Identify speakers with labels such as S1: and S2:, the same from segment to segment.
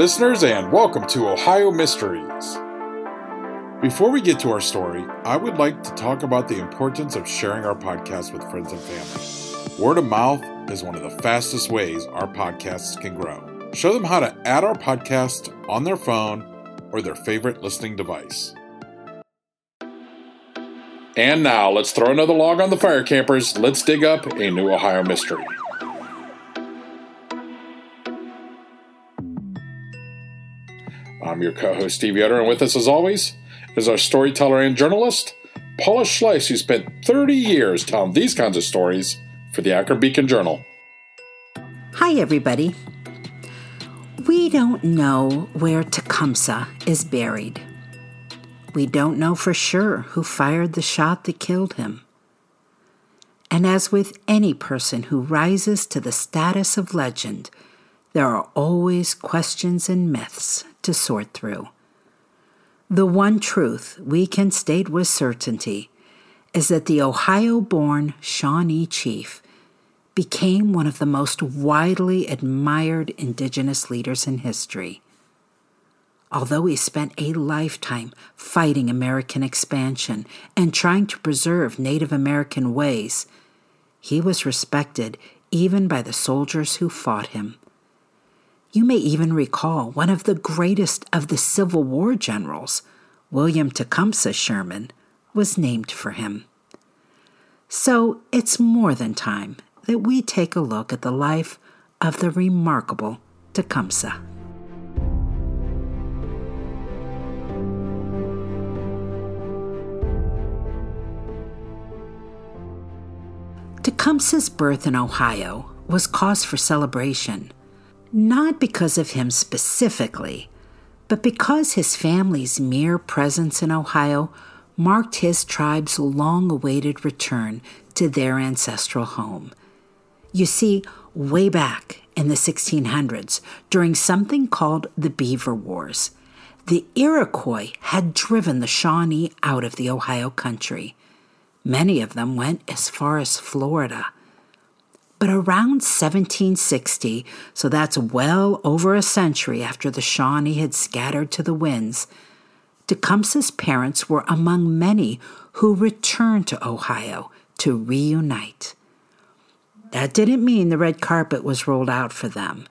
S1: Listeners, and welcome to Ohio Mysteries. Before we get to our story, I would like to talk about the importance of sharing our podcast with friends and family. Word of mouth is one of the fastest ways our podcasts can grow. Show them how to add our podcast on their phone or their favorite listening device. And now, let's throw another log on the fire, campers. Let's dig up a new Ohio mystery. I'm your co host, Steve Yoder, and with us, as always, is our storyteller and journalist, Paula Schleis, who spent 30 years telling these kinds of stories for the Akron Beacon Journal.
S2: Hi, everybody. We don't know where Tecumseh is buried. We don't know for sure who fired the shot that killed him. And as with any person who rises to the status of legend, there are always questions and myths to sort through. The one truth we can state with certainty is that the Ohio born Shawnee chief became one of the most widely admired indigenous leaders in history. Although he spent a lifetime fighting American expansion and trying to preserve Native American ways, he was respected even by the soldiers who fought him. You may even recall one of the greatest of the Civil War generals, William Tecumseh Sherman, was named for him. So it's more than time that we take a look at the life of the remarkable Tecumseh. Tecumseh's birth in Ohio was cause for celebration not because of him specifically, but because his family's mere presence in Ohio marked his tribe's long awaited return to their ancestral home. You see, way back in the 1600s, during something called the Beaver Wars, the Iroquois had driven the Shawnee out of the Ohio country. Many of them went as far as Florida. But around 1760, so that's well over a century after the Shawnee had scattered to the winds, Tecumseh's parents were among many who returned to Ohio to reunite. That didn't mean the red carpet was rolled out for them.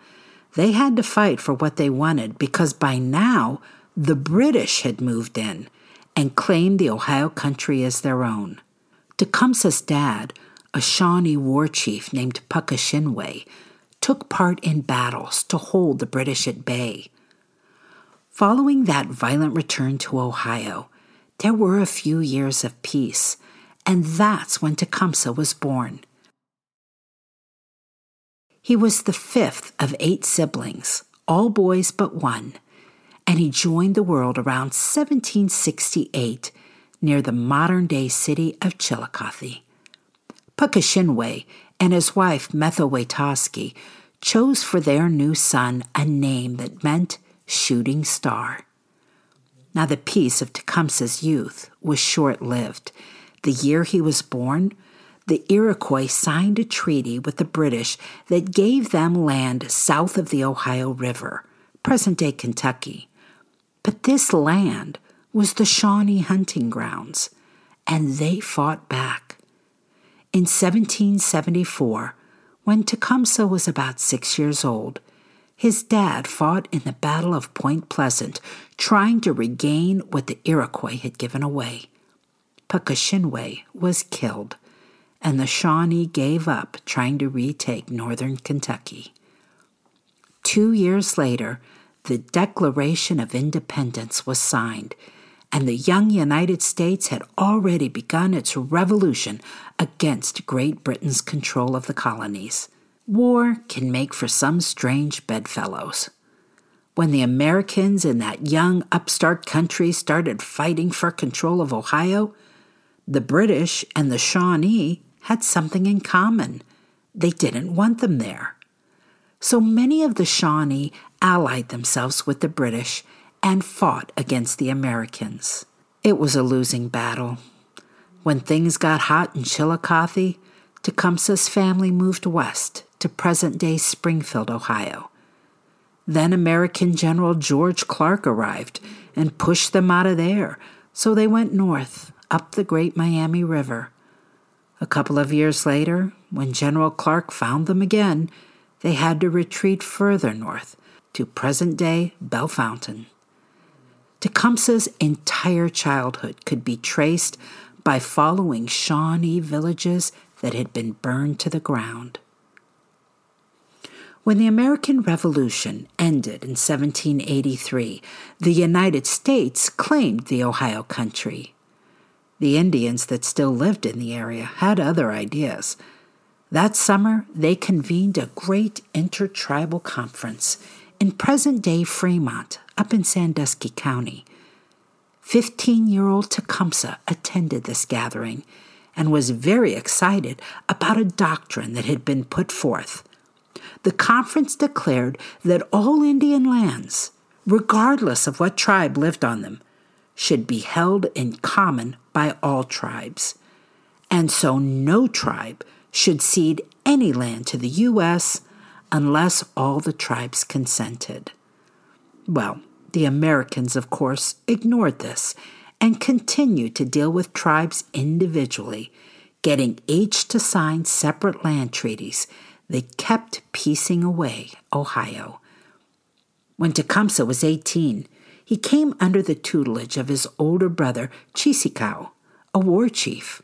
S2: They had to fight for what they wanted because by now the British had moved in and claimed the Ohio country as their own. Tecumseh's dad a Shawnee war chief named Puckashinway, took part in battles to hold the British at bay. Following that violent return to Ohio, there were a few years of peace, and that's when Tecumseh was born. He was the fifth of eight siblings, all boys but one, and he joined the world around 1768 near the modern day city of Chillicothe. Puckashinway and his wife Methowetoski chose for their new son a name that meant shooting star. Now, the peace of Tecumseh's youth was short lived. The year he was born, the Iroquois signed a treaty with the British that gave them land south of the Ohio River, present day Kentucky. But this land was the Shawnee hunting grounds, and they fought back. In 1774, when Tecumseh was about six years old, his dad fought in the Battle of Point Pleasant, trying to regain what the Iroquois had given away. Puckashinway was killed, and the Shawnee gave up trying to retake northern Kentucky. Two years later, the Declaration of Independence was signed, and the young United States had already begun its revolution against Great Britain's control of the colonies. War can make for some strange bedfellows. When the Americans in that young upstart country started fighting for control of Ohio, the British and the Shawnee had something in common. They didn't want them there. So many of the Shawnee allied themselves with the British and fought against the Americans. It was a losing battle. When things got hot in Chillicothe, Tecumseh's family moved west to present day Springfield, Ohio. Then American General George Clark arrived and pushed them out of there, so they went north, up the Great Miami River. A couple of years later, when General Clark found them again, they had to retreat further north to present day Bellefontaine. Tecumseh's entire childhood could be traced by following Shawnee villages that had been burned to the ground. When the American Revolution ended in 1783, the United States claimed the Ohio country. The Indians that still lived in the area had other ideas. That summer, they convened a great intertribal conference in present day Fremont, up in Sandusky County. Fifteen year old Tecumseh attended this gathering and was very excited about a doctrine that had been put forth. The conference declared that all Indian lands, regardless of what tribe lived on them, should be held in common by all tribes. And so no tribe should cede any land to the U.S. unless all the tribes consented. Well, the Americans, of course, ignored this and continued to deal with tribes individually, getting each to sign separate land treaties. They kept piecing away Ohio. When Tecumseh was 18, he came under the tutelage of his older brother, Cheeseekau, a war chief.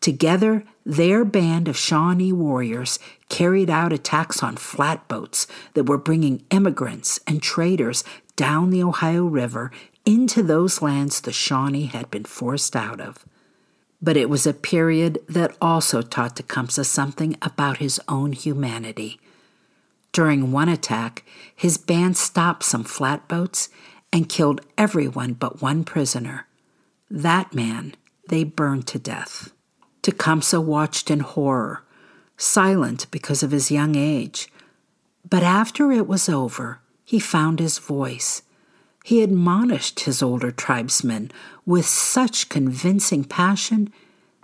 S2: Together, their band of Shawnee warriors carried out attacks on flatboats that were bringing immigrants and traders down the Ohio River into those lands the Shawnee had been forced out of. But it was a period that also taught Tecumseh something about his own humanity. During one attack, his band stopped some flatboats and killed everyone but one prisoner. That man they burned to death. Tecumseh watched in horror, silent because of his young age. But after it was over, he found his voice. He admonished his older tribesmen with such convincing passion,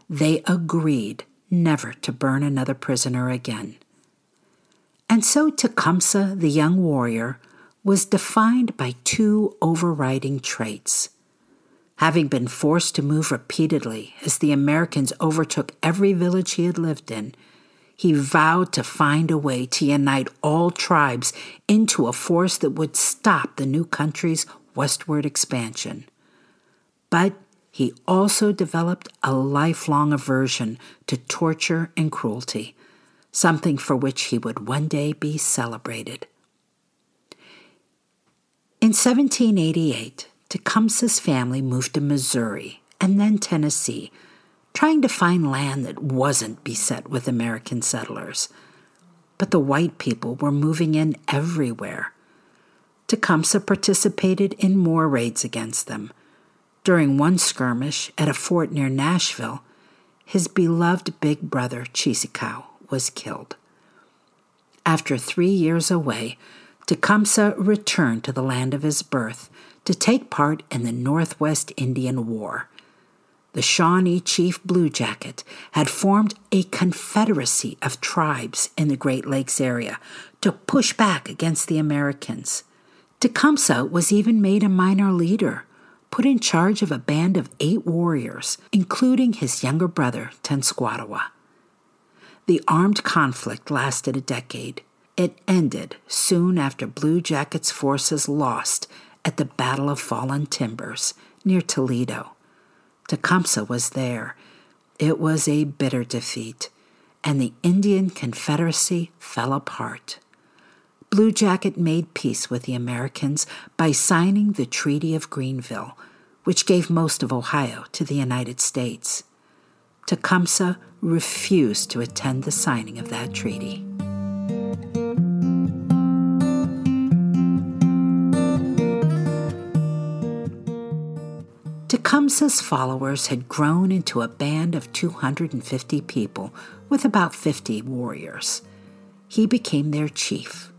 S2: they agreed never to burn another prisoner again. And so Tecumseh, the young warrior, was defined by two overriding traits. Having been forced to move repeatedly as the Americans overtook every village he had lived in, he vowed to find a way to unite all tribes into a force that would stop the new country's westward expansion. But he also developed a lifelong aversion to torture and cruelty, something for which he would one day be celebrated. In 1788, Tecumseh's family moved to Missouri and then Tennessee, trying to find land that wasn't beset with American settlers. But the white people were moving in everywhere. Tecumseh participated in more raids against them. During one skirmish at a fort near Nashville, his beloved big brother Cheeseekau was killed. After three years away, Tecumseh returned to the land of his birth to take part in the Northwest Indian War. The Shawnee chief Blue Jacket had formed a confederacy of tribes in the Great Lakes area to push back against the Americans. Tecumseh was even made a minor leader, put in charge of a band of eight warriors, including his younger brother, Tenskwatawa. The armed conflict lasted a decade. It ended soon after Blue Jacket's forces lost at the Battle of Fallen Timbers near Toledo. Tecumseh was there. It was a bitter defeat, and the Indian Confederacy fell apart. Blue Jacket made peace with the Americans by signing the Treaty of Greenville, which gave most of Ohio to the United States. Tecumseh refused to attend the signing of that treaty. Tecumseh's followers had grown into a band of 250 people with about 50 warriors. He became their chief.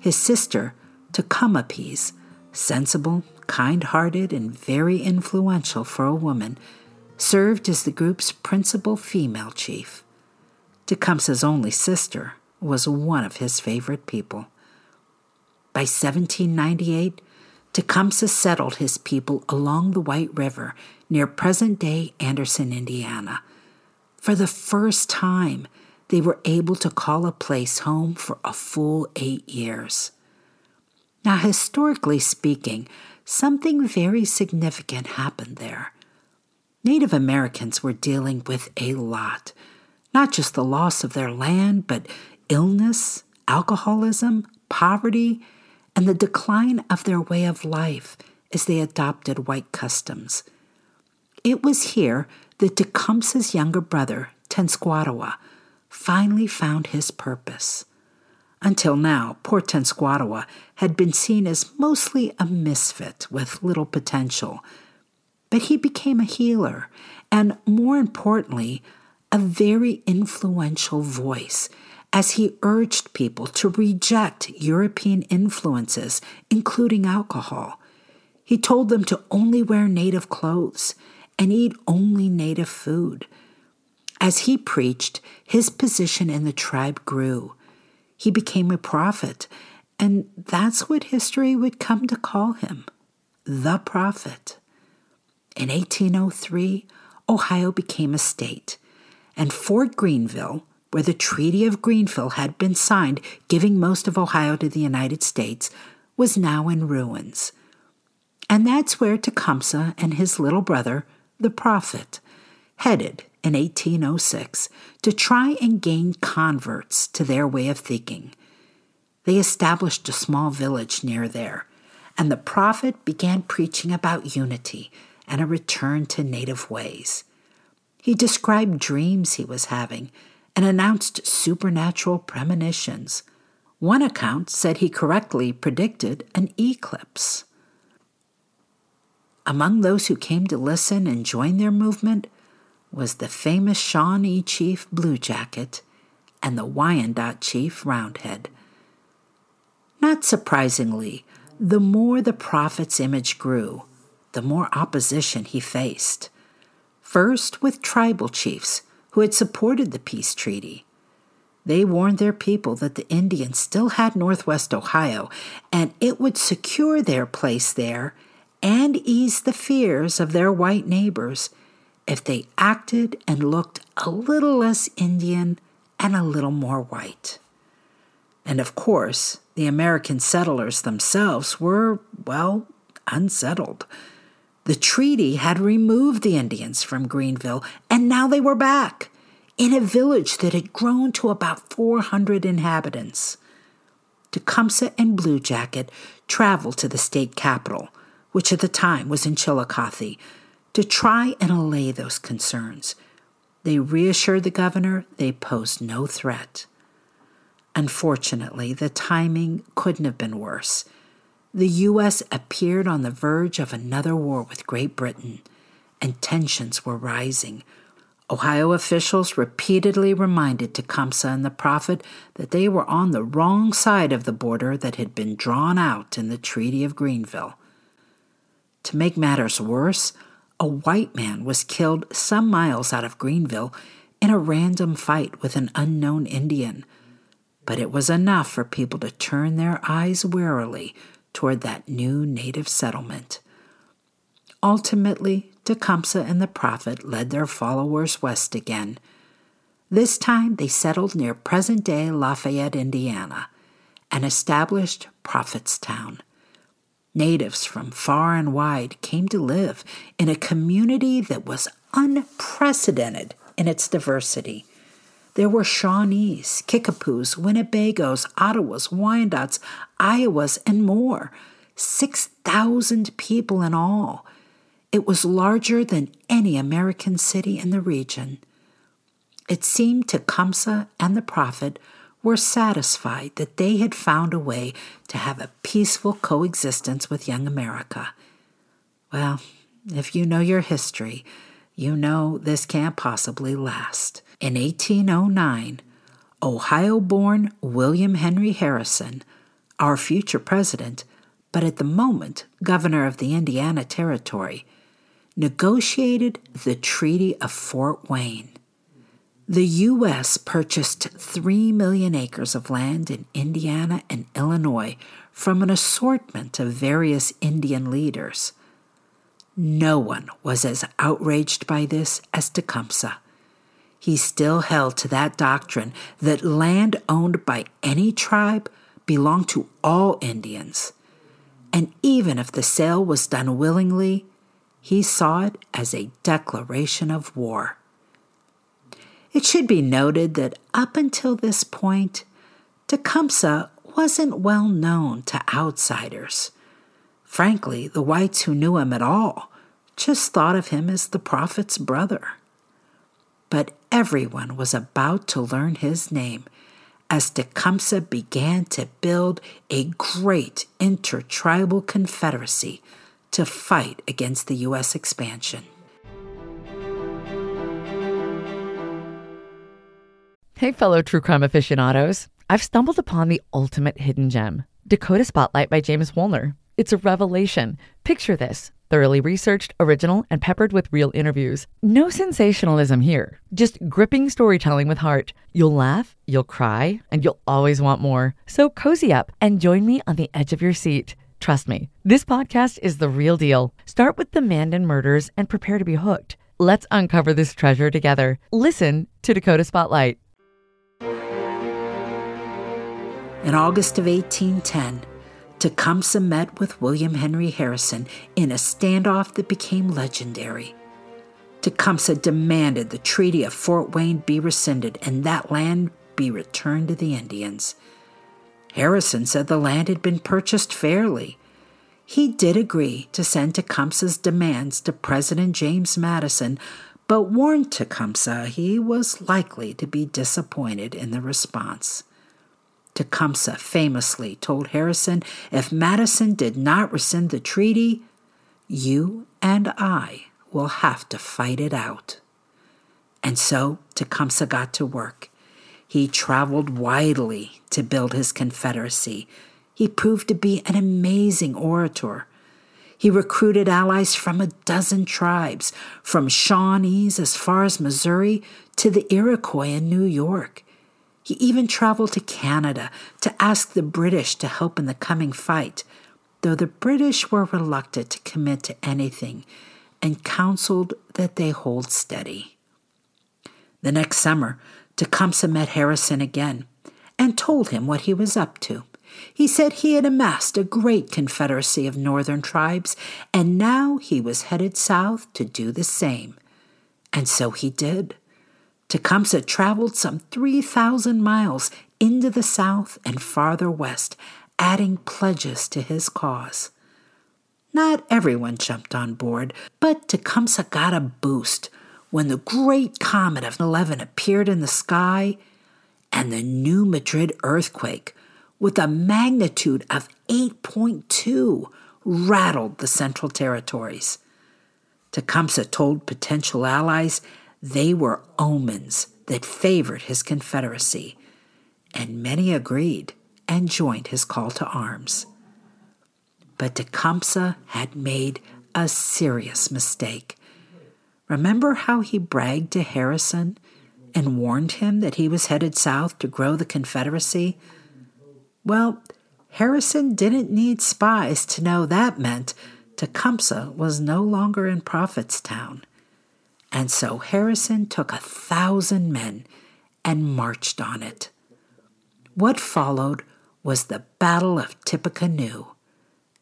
S2: His sister, Tecumapease, sensible, kind hearted, and very influential for a woman, served as the group's principal female chief. Tecumseh's only sister was one of his favorite people. By 1798, Tecumseh settled his people along the White River near present day Anderson, Indiana. For the first time, they were able to call a place home for a full eight years. Now, historically speaking, something very significant happened there. Native Americans were dealing with a lot, not just the loss of their land, but illness, alcoholism, poverty, and the decline of their way of life as they adopted white customs. It was here that Tecumseh's younger brother, Tenskwatawa, finally found his purpose. Until now, poor Tenskwatawa had been seen as mostly a misfit with little potential, but he became a healer and, more importantly, a very influential voice as he urged people to reject European influences, including alcohol. He told them to only wear native clothes and eat only native food. As he preached, his position in the tribe grew. He became a prophet, and that's what history would come to call him the prophet. In 1803, Ohio became a state, and Fort Greenville, where the Treaty of Greenville had been signed, giving most of Ohio to the United States, was now in ruins. And that's where Tecumseh and his little brother, the prophet, headed in 1806 to try and gain converts to their way of thinking. They established a small village near there, and the prophet began preaching about unity and a return to native ways. He described dreams he was having and announced supernatural premonitions. One account said he correctly predicted an eclipse. Among those who came to listen and join their movement was the famous Shawnee chief Blue Jacket and the Wyandot chief Roundhead. Not surprisingly, the more the prophet's image grew, the more opposition he faced. First, with tribal chiefs who had supported the peace treaty. They warned their people that the Indians still had Northwest Ohio and it would secure their place there and ease the fears of their white neighbors if they acted and looked a little less Indian and a little more white. And of course, the American settlers themselves were, well, unsettled. The treaty had removed the Indians from Greenville, and now they were back in a village that had grown to about 400 inhabitants. Tecumseh and Blue Jacket traveled to the state capital, which at the time was in Chillicothe, to try and allay those concerns. They reassured the governor they posed no threat. Unfortunately, the timing couldn't have been worse the U.S. appeared on the verge of another war with Great Britain, and tensions were rising. Ohio officials repeatedly reminded Tecumseh and the prophet that they were on the wrong side of the border that had been drawn out in the Treaty of Greenville. To make matters worse, a white man was killed some miles out of Greenville in a random fight with an unknown Indian. But it was enough for people to turn their eyes warily toward that new native settlement. Ultimately, Tecumseh and the prophet led their followers west again. This time they settled near present day Lafayette, Indiana, and established Prophetstown. Natives from far and wide came to live in a community that was unprecedented in its diversity. There were Shawnees, Kickapoos, Winnebagos, Ottawas, Wyandots, Iowas, and more. 6,000 people in all. It was larger than any American city in the region. It seemed Tecumseh and the prophet were satisfied that they had found a way to have a peaceful coexistence with young America. Well, if you know your history, you know this can't possibly last. In 1809, Ohio born William Henry Harrison, our future president, but at the moment governor of the Indiana Territory, negotiated the Treaty of Fort Wayne. The U.S. purchased 3 million acres of land in Indiana and Illinois from an assortment of various Indian leaders. No one was as outraged by this as Tecumseh. He still held to that doctrine that land owned by any tribe belonged to all Indians. And even if the sale was done willingly, he saw it as a declaration of war. It should be noted that up until this point, Tecumseh wasn't well known to outsiders. Frankly, the whites who knew him at all just thought of him as the prophet's brother. But everyone was about to learn his name as Tecumseh began to build a great intertribal confederacy to fight against the U.S. expansion.
S3: Hey, fellow true crime aficionados. I've stumbled upon the ultimate hidden gem Dakota Spotlight by James Wolner. It's a revelation. Picture this thoroughly researched, original, and peppered with real interviews. No sensationalism here, just gripping storytelling with heart. You'll laugh, you'll cry, and you'll always want more. So cozy up and join me on the edge of your seat. Trust me, this podcast is the real deal. Start with the Mandan murders and prepare to be hooked. Let's uncover this treasure together. Listen to Dakota Spotlight.
S2: In August of 1810, Tecumseh met with William Henry Harrison in a standoff that became legendary. Tecumseh demanded the Treaty of Fort Wayne be rescinded and that land be returned to the Indians. Harrison said the land had been purchased fairly. He did agree to send Tecumseh's demands to President James Madison, but warned Tecumseh he was likely to be disappointed in the response. Tecumseh famously told Harrison if Madison did not rescind the treaty, you and I will have to fight it out. And so Tecumseh got to work. He traveled widely to build his Confederacy. He proved to be an amazing orator. He recruited allies from a dozen tribes, from Shawnees as far as Missouri to the Iroquois in New York. He even traveled to Canada to ask the British to help in the coming fight, though the British were reluctant to commit to anything and counseled that they hold steady. The next summer, Tecumseh met Harrison again and told him what he was up to. He said he had amassed a great confederacy of northern tribes, and now he was headed south to do the same. And so he did. Tecumseh traveled some 3,000 miles into the south and farther west, adding pledges to his cause. Not everyone jumped on board, but Tecumseh got a boost when the great comet of 11 appeared in the sky and the New Madrid earthquake, with a magnitude of 8.2, rattled the Central Territories. Tecumseh told potential allies they were omens that favored his confederacy, and many agreed and joined his call to arms. But Tecumseh had made a serious mistake. Remember how he bragged to Harrison and warned him that he was headed south to grow the Confederacy? Well, Harrison didn't need spies to know that meant Tecumseh was no longer in Prophetstown. And so Harrison took a thousand men and marched on it. What followed was the Battle of Tippecanoe,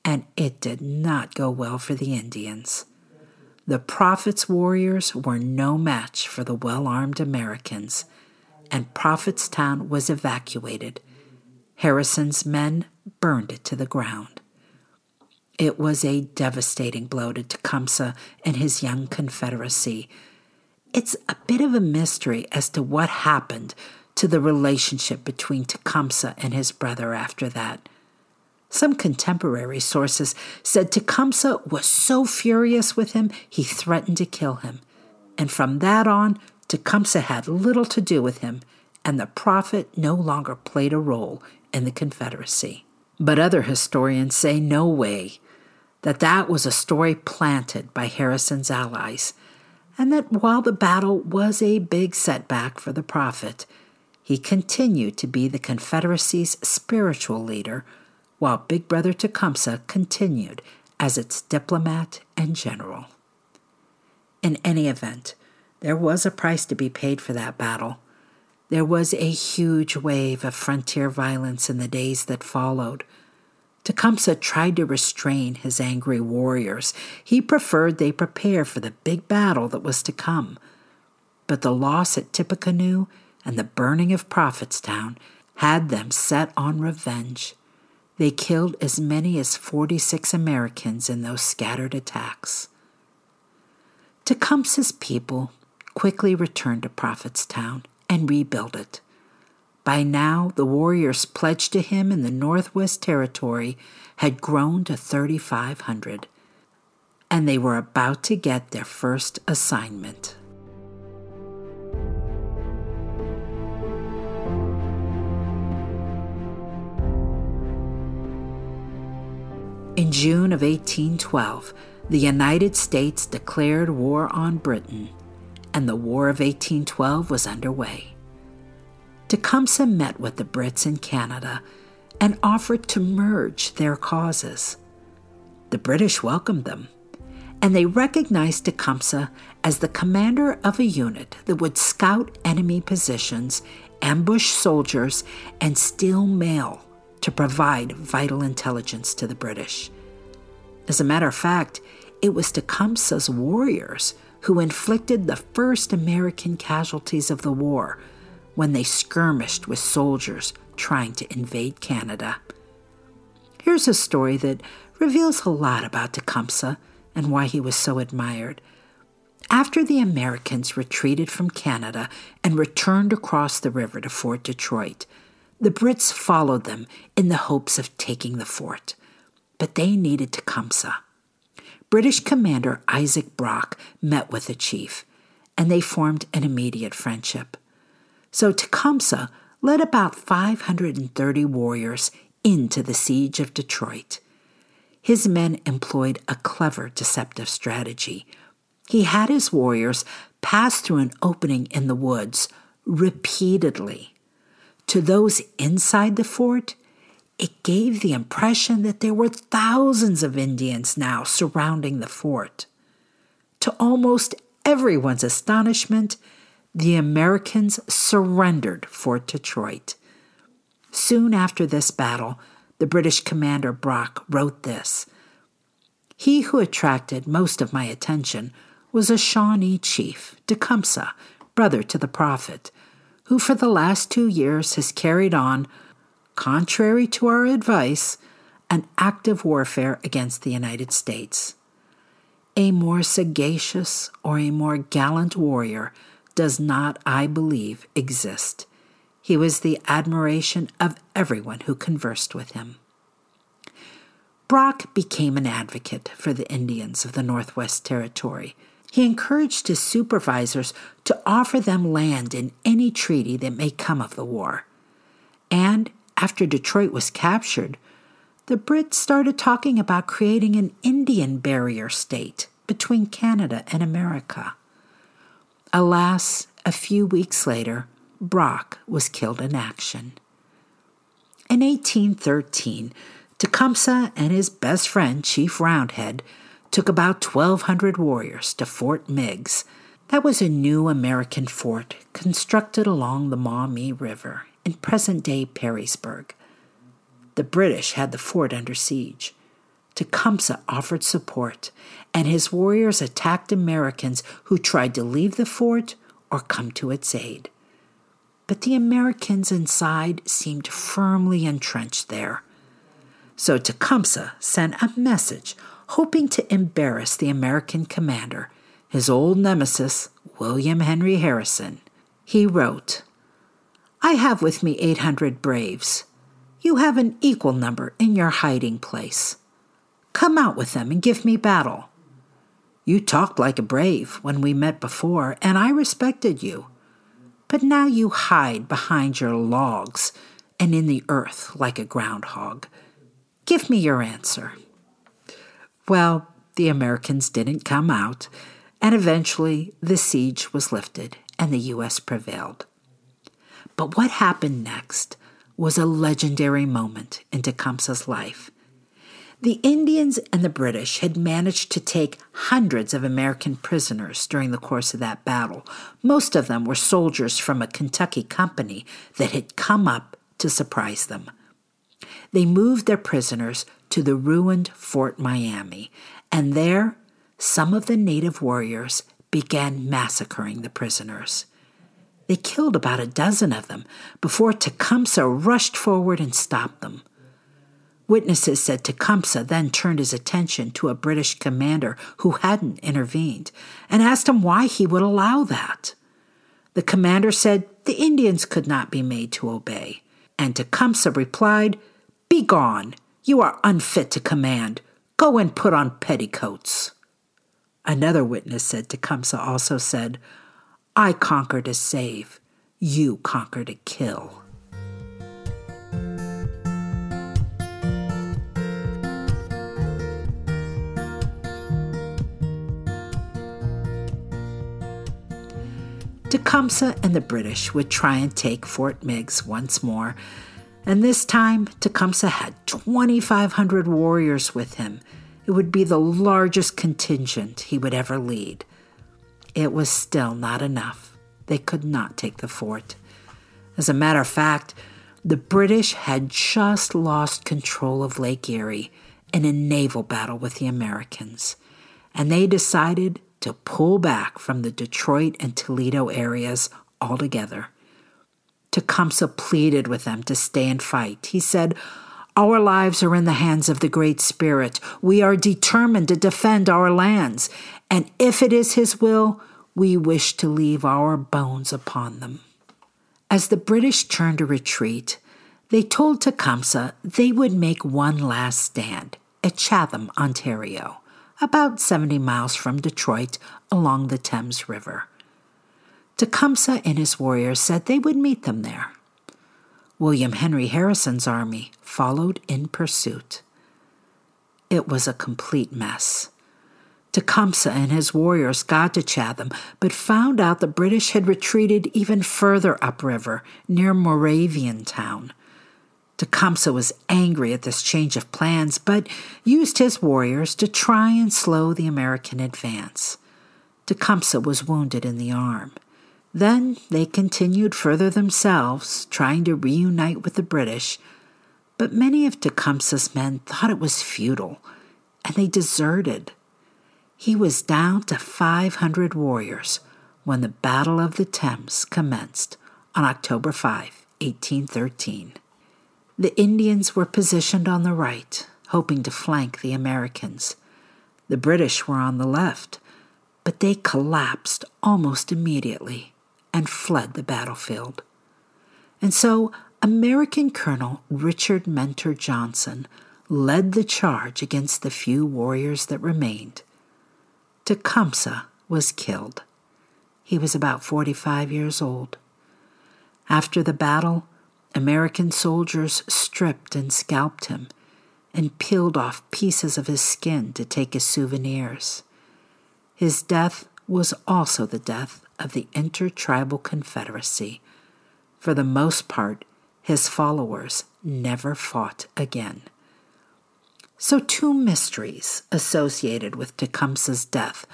S2: and it did not go well for the Indians. The Prophet's warriors were no match for the well armed Americans, and Prophetstown was evacuated. Harrison's men burned it to the ground. It was a devastating blow to Tecumseh and his young Confederacy. It's a bit of a mystery as to what happened to the relationship between Tecumseh and his brother after that. Some contemporary sources said Tecumseh was so furious with him he threatened to kill him. And from that on, Tecumseh had little to do with him, and the prophet no longer played a role in the Confederacy. But other historians say no way that that was a story planted by Harrison's allies, and that while the battle was a big setback for the prophet, he continued to be the Confederacy's spiritual leader while Big Brother Tecumseh continued as its diplomat and general. In any event, there was a price to be paid for that battle. There was a huge wave of frontier violence in the days that followed. Tecumseh tried to restrain his angry warriors. He preferred they prepare for the big battle that was to come. But the loss at Tippecanoe and the burning of Prophetstown had them set on revenge. They killed as many as 46 Americans in those scattered attacks. Tecumseh's people quickly returned to Prophetstown and rebuilt it. By now, the warriors pledged to him in the Northwest Territory had grown to 3,500, and they were about to get their first assignment. In June of 1812, the United States declared war on Britain, and the War of 1812 was underway. Tecumseh met with the Brits in Canada and offered to merge their causes. The British welcomed them, and they recognized Tecumseh as the commander of a unit that would scout enemy positions, ambush soldiers, and steal mail to provide vital intelligence to the British. As a matter of fact, it was Tecumseh's warriors who inflicted the first American casualties of the war when they skirmished with soldiers trying to invade Canada. Here's a story that reveals a lot about Tecumseh and why he was so admired. After the Americans retreated from Canada and returned across the river to Fort Detroit, the Brits followed them in the hopes of taking the fort, but they needed Tecumseh. British commander Isaac Brock met with the chief, and they formed an immediate friendship. So Tecumseh led about 530 warriors into the siege of Detroit. His men employed a clever deceptive strategy. He had his warriors pass through an opening in the woods repeatedly to those inside the fort, it gave the impression that there were thousands of Indians now surrounding the fort. To almost everyone's astonishment, the Americans surrendered Fort Detroit. Soon after this battle, the British commander Brock wrote this He who attracted most of my attention was a Shawnee chief, Tecumseh, brother to the prophet, who for the last two years has carried on, contrary to our advice, an active warfare against the United States. A more sagacious or a more gallant warrior does not, I believe, exist. He was the admiration of everyone who conversed with him. Brock became an advocate for the Indians of the Northwest Territory he encouraged his supervisors to offer them land in any treaty that may come of the war. And after Detroit was captured, the Brits started talking about creating an Indian barrier state between Canada and America. Alas, a few weeks later, Brock was killed in action. In 1813, Tecumseh and his best friend, Chief Roundhead, took about 1,200 warriors to Fort Meigs. That was a new American fort constructed along the Maumee River in present day Perrysburg. The British had the fort under siege. Tecumseh offered support, and his warriors attacked Americans who tried to leave the fort or come to its aid. But the Americans inside seemed firmly entrenched there. So Tecumseh sent a message hoping to embarrass the American commander, his old nemesis, William Henry Harrison. He wrote, I have with me 800 braves. You have an equal number in your hiding place. Come out with them and give me battle. You talked like a brave when we met before, and I respected you. But now you hide behind your logs and in the earth like a groundhog. Give me your answer. Well, the Americans didn't come out, and eventually the siege was lifted and the U.S. prevailed. But what happened next was a legendary moment in Tecumseh's life. The Indians and the British had managed to take hundreds of American prisoners during the course of that battle. Most of them were soldiers from a Kentucky company that had come up to surprise them. They moved their prisoners to the ruined Fort Miami, and there some of the native warriors began massacring the prisoners. They killed about a dozen of them before Tecumseh rushed forward and stopped them. Witnesses said Tecumseh then turned his attention to a British commander who hadn't intervened and asked him why he would allow that. The commander said the Indians could not be made to obey, and Tecumseh replied, Begone! You are unfit to command. Go and put on petticoats. Another witness said Tecumseh also said, I conquer to save, you conquer to kill. Tecumseh and the British would try and take Fort Meigs once more, and this time Tecumseh had 2,500 warriors with him. It would be the largest contingent he would ever lead. It was still not enough. They could not take the fort. As a matter of fact, the British had just lost control of Lake Erie in a naval battle with the Americans, and they decided to pull back from the Detroit and Toledo areas altogether. Tecumseh pleaded with them to stay and fight. He said, Our lives are in the hands of the Great Spirit. We are determined to defend our lands, and if it is His will, we wish to leave our bones upon them. As the British turned to retreat, they told Tecumseh they would make one last stand at Chatham, Ontario, about 70 miles from Detroit along the Thames River. Tecumseh and his warriors said they would meet them there. William Henry Harrison's army followed in pursuit. It was a complete mess. Tecumseh and his warriors got to Chatham, but found out the British had retreated even further upriver, near Moraviantown. Tecumseh was angry at this change of plans, but used his warriors to try and slow the American advance. Tecumseh was wounded in the arm. Then they continued further themselves, trying to reunite with the British, but many of Tecumseh's men thought it was futile, and they deserted. He was down to 500 warriors when the Battle of the Thames commenced on October 5, 1813. The Indians were positioned on the right, hoping to flank the Americans. The British were on the left, but they collapsed almost immediately and fled the battlefield. And so American Colonel Richard Mentor Johnson led the charge against the few warriors that remained. Tecumseh was killed. He was about 45 years old. After the battle, American soldiers stripped and scalped him and peeled off pieces of his skin to take as souvenirs. His death was also the death of the Intertribal Confederacy. For the most part, his followers never fought again. So, two mysteries associated with Tecumseh's death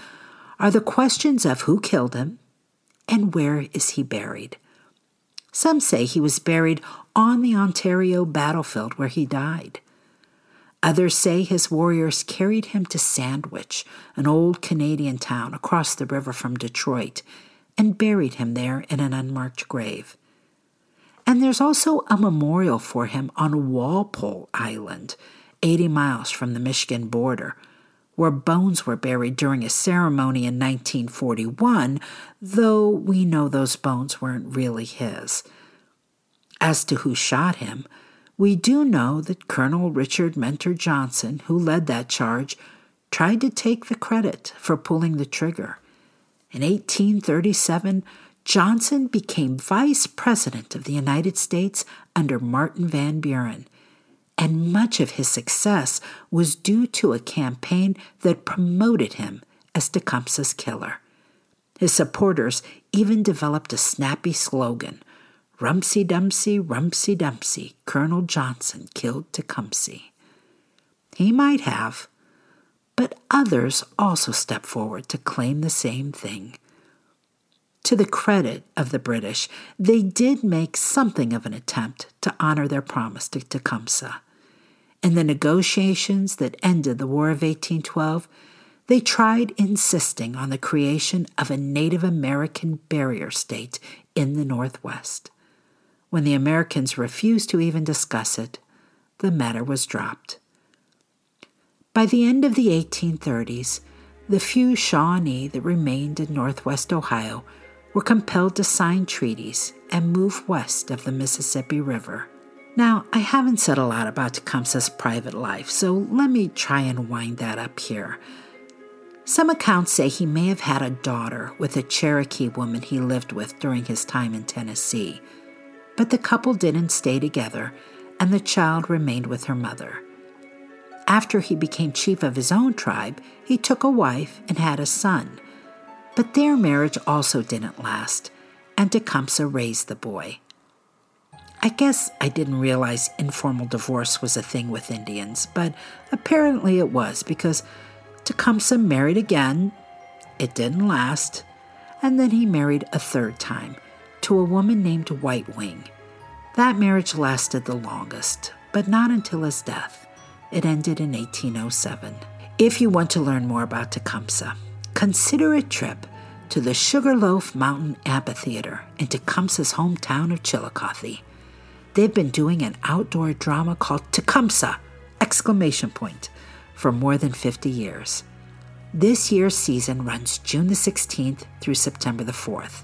S2: are the questions of who killed him and where is he buried. Some say he was buried on the Ontario battlefield where he died. Others say his warriors carried him to Sandwich, an old Canadian town across the river from Detroit, and buried him there in an unmarked grave. And there's also a memorial for him on Walpole Island 80 miles from the Michigan border, where bones were buried during a ceremony in 1941, though we know those bones weren't really his. As to who shot him, we do know that Colonel Richard Mentor Johnson, who led that charge, tried to take the credit for pulling the trigger. In 1837, Johnson became Vice President of the United States under Martin Van Buren and much of his success was due to a campaign that promoted him as Tecumseh's killer. His supporters even developed a snappy slogan Rumsy Dumpsy, Rumsy Dumpsy, Colonel Johnson killed Tecumseh. He might have, but others also stepped forward to claim the same thing. To the credit of the British, they did make something of an attempt to honor their promise to Tecumseh. In the negotiations that ended the War of 1812, they tried insisting on the creation of a Native American barrier state in the Northwest. When the Americans refused to even discuss it, the matter was dropped. By the end of the 1830s, the few Shawnee that remained in northwest Ohio were compelled to sign treaties and move west of the Mississippi River. Now, I haven't said a lot about Tecumseh's private life, so let me try and wind that up here. Some accounts say he may have had a daughter with a Cherokee woman he lived with during his time in Tennessee, but the couple didn't stay together, and the child remained with her mother. After he became chief of his own tribe, he took a wife and had a son. But their marriage also didn't last, and Tecumseh raised the boy. I guess I didn't realize informal divorce was a thing with Indians, but apparently it was because Tecumseh married again. It didn't last. And then he married a third time to a woman named White Wing. That marriage lasted the longest, but not until his death. It ended in 1807. If you want to learn more about Tecumseh, consider a trip to the Sugarloaf Mountain Amphitheater in Tecumseh's hometown of Chillicothe. They've been doing an outdoor drama called Tecumseh! exclamation point for more than 50 years. This year's season runs June the 16th through September the 4th.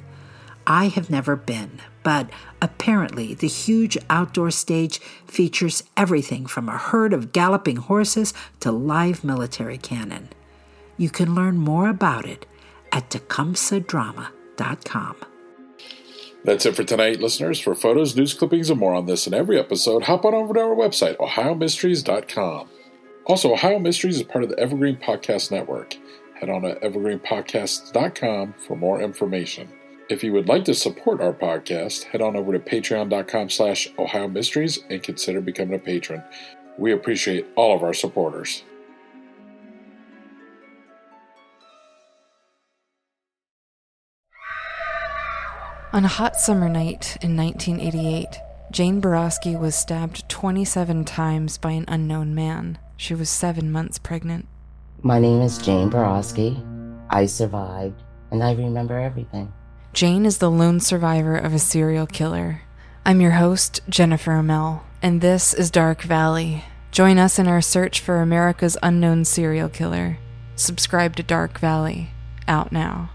S2: I have never been, but apparently the huge outdoor stage features everything from a herd of galloping horses to live military cannon. You can learn more about it at tecumsehdrama.com.
S1: That's it for tonight, listeners. For photos, news clippings, and more on this and every episode, hop on over to our website, ohiomysteries.com. Also, Ohio Mysteries is part of the Evergreen Podcast Network. Head on to evergreenpodcasts.com for more information. If you would like to support our podcast, head on over to patreon.com slash Ohio Mysteries and consider becoming a patron. We appreciate all of our supporters.
S4: On a hot summer night in 1988, Jane Boroski was stabbed 27 times by an unknown man. She was seven months pregnant.
S5: My name is Jane Boroski. I survived, and I remember everything.
S4: Jane is the lone survivor of a serial killer. I'm your host, Jennifer Amell, and this is Dark Valley. Join us in our search for America's unknown serial killer. Subscribe to Dark Valley, out now.